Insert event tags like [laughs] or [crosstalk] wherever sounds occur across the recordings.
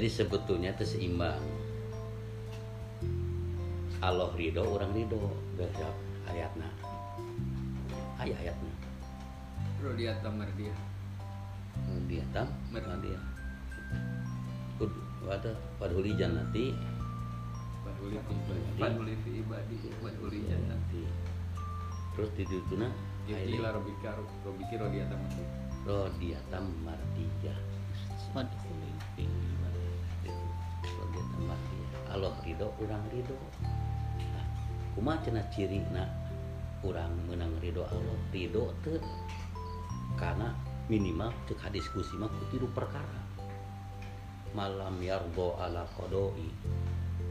jadi sebetulnya itu seimbang. Allah ridho orang ridho besok ayatna. Ayat ayatna. Rodiata Mardia dia tam dia Kud wada paduli jannati. Ibadi. Paduli fi ibadi Paduli jannati. Terus di dituna Jadi lah Robika Robiki Rodiata Mardia rodiatam mardiyah Allah ridho orang ridho. Nah, kumaha cenah ciri na orang menang ridho Allah? Ridho teu karena minimal cek hadis kusi mah kutiru perkara. Malam yardo ala kodoi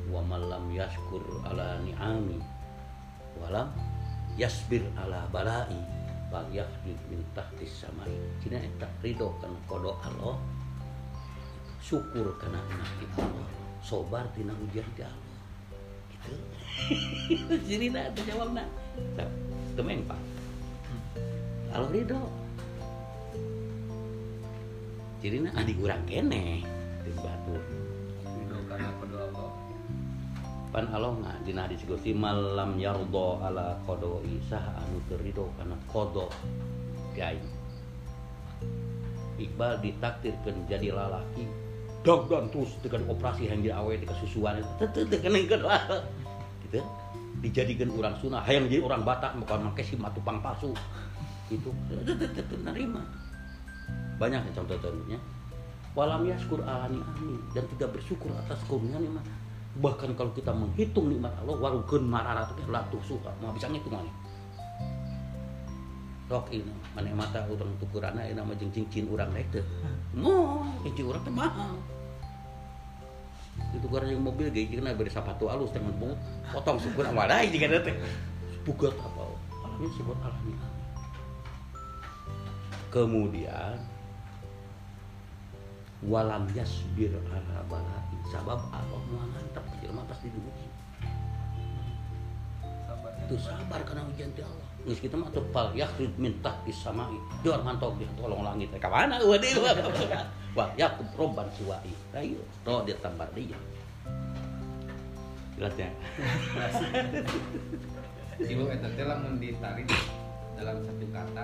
wa malam yaskur ala ni'ami walam yasbir ala balai bal yahdid min samai. Cina eta ridho kana kodo Allah? Syukur kana anak Allah sobar tina ujian ti Allah gitu. [laughs] Jadi nah itu jawabna temeng pak. Allah ridho jadi nah adik kurang kene. Di batu. Ridho karena pada Allah. Pan Allah nggak dina hadis gusti malam yardo ala kodo sah anu teu ridho kana kodo kiai Iqbal ditakdirkan jadi lalaki dog terus dengan operasi yang awe di kesusuan itu dengan gitu dijadikan orang Sunda hayang jadi orang Batak bukan make si matupang palsu. Itu tetep nerima. Banyak yang contoh-contohnya walam yaskur alani ani dan tidak bersyukur atas karunia nikmat. Bahkan kalau kita menghitung nikmat Allah warukeun marara tuh suka. Mau bisa ngitung rok ini mana mata orang tukurana ini nama jeung cincin urang rek teh mo cincin urang teh mahal. Itu karena yang mobil gaya kena beri sepatu halus dengan bung potong syukur awadai jika ada teh. Bugat apa? Alami syukur alami. Kemudian walam yasbir ala balai. Sabab Allah mengantap jelema pas di dunia. Sabar itu sabar karena ujian ti Allah. Nges kita mah tepal ya minta di samai Jor mantap dia tolong langit ka mana eueuh deui [laughs] wah ya roban suwai ayo ro dia tambah dia. Jelas ya Ilu eta teh lamun ditarik dalam satu kata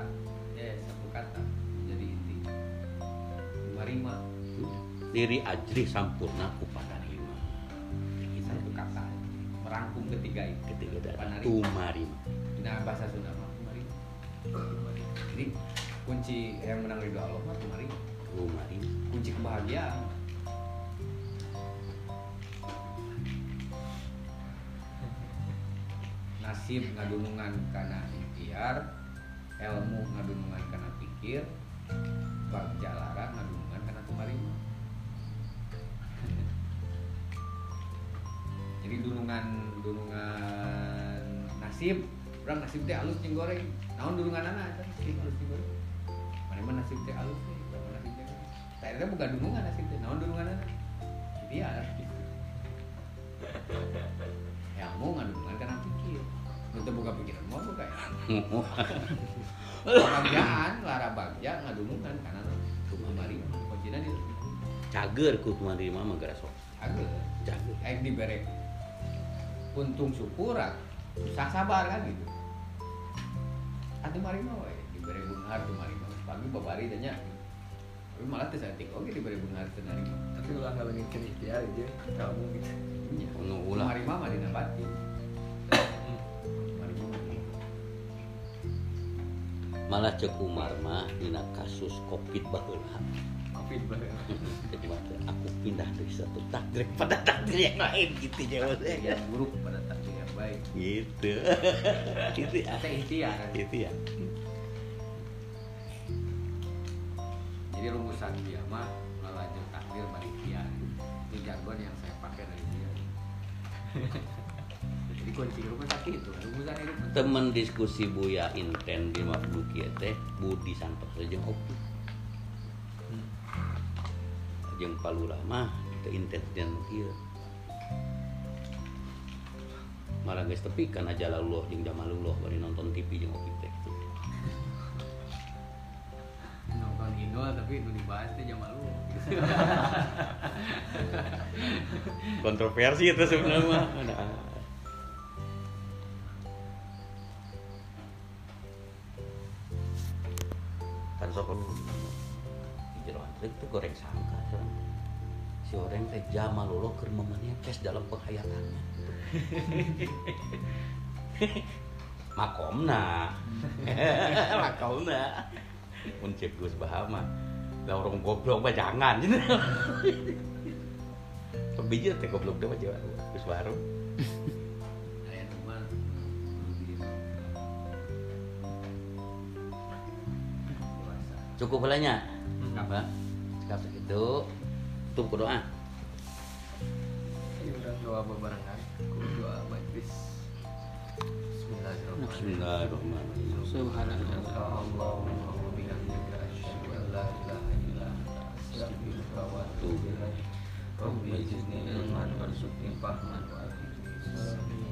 ya satu kata jadi inti. Marima diri ajri sampurna ku ketiga itu ketiga dari Panarima. tumarima. Nah bahasa Sunda mah Marima jadi kunci yang menang ridho Allah mah Marima tumarima kunci kebahagiaan. Nasib ngadunungan karena ikhtiar ilmu ngadunungan karena pikir bagja lara ngadunungan karena tumarima jadi dunungan dunungan nasib. Orang nasib teh halus jeung goreng. Naon dunungan anak nasib halus jeung goreng. Mana mah nasib teh halus teh mana nasib teh teh bukan dunungan nasib teh. Naon dunungan anak ikhtiar ilmu ngadunungan karena pikir. Untuk buka pikiran mau buka ilmu [laughs] bagian lara bagja ngadunungan karena tumarima kuncinya di cager ku tumarima mah gara sok. Agak cager. Aing diberi untung syukur ah, susah sabar kan gitu. Atuh mari mah we diberi bunghar tuh mari pagi babari tanya. Tapi malah teh saeutik oge diberi bunghar teh narima tapi ulah ngalengin ikhtiar aja kamu gitu nya Nu ulah. Mari mah mah dina malah cek Umar mah dina kasus covid baheula jadi waktu aku pindah dari satu takdir pada takdir yang lain gitu jawabnya yang buruk pada takdir yang baik. Gitu. [laughs] Gitu ya. Kita ikhtiar. Gitu ya. Jadi rumusan dia mah melajeng takdir bari ikhtiar itu jargon yang saya pakai dari dia. [laughs] Jadi kunci rumah sakit itu rumusan hidup. Mah. temen diskusi Buya Inten di Mabuk ya teh Budi Santoso jeung Opi jeung Palura mah itu intens dan kieu. Malah geus tepi kana Jalalullah jeung Jamalullah bari nonton TV jeung Opi teh. Nonton idol tapi nu dibahas teh jamal lu [laughs] kontroversi itu sebenarnya mah. Nah. kan sok jero antrik tuh goreng sangka sekarang si orang teh jamal lo keur memanekes dalam penghayatannya. [laughs] Makomna. [laughs] Makomna. Mun cek Gus Bahama lah orang goblok mah jangan. [laughs] Pembiji teh goblok deh Jawa. Gus Baru. Cukup belanya Apa cakap segitu tuh doa udah doa bebarengan. Kudu doa majlis. Bismillahirrahmanirrahim. Bismillahirrahmanirrahim Subhanallah. Allahumma wa bihamdika asyhadu an la ilaha illa anta astaghfiruka wa atubu ilaik. Rabbi zidni ilman warzuqni fahman wa aqimni